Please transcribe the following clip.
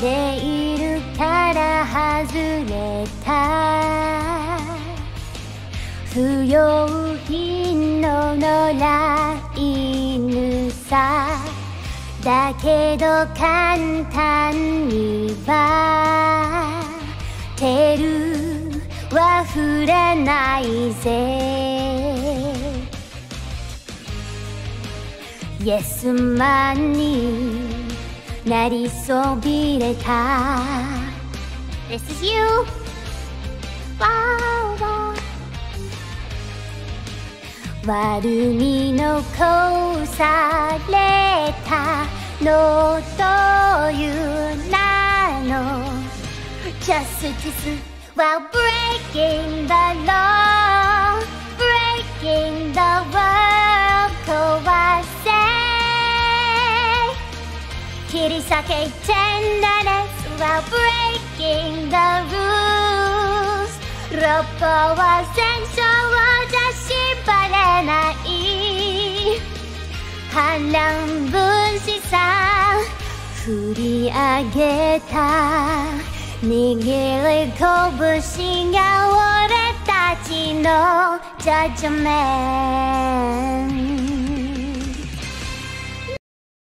レールから外れた。不要品の野良犬さ。だけど簡単には。テルは触れないぜ。イエスマンになりそびれた This is you! Wow, wow. 悪みのこされたのという名の Justice while breaking the Kitty sake tenderness while breaking the rules. Ropo wa sensho wa dashibare nai. Hanran bunshi furi ageta. Nigiru kobushin ga ore tachi no judgment.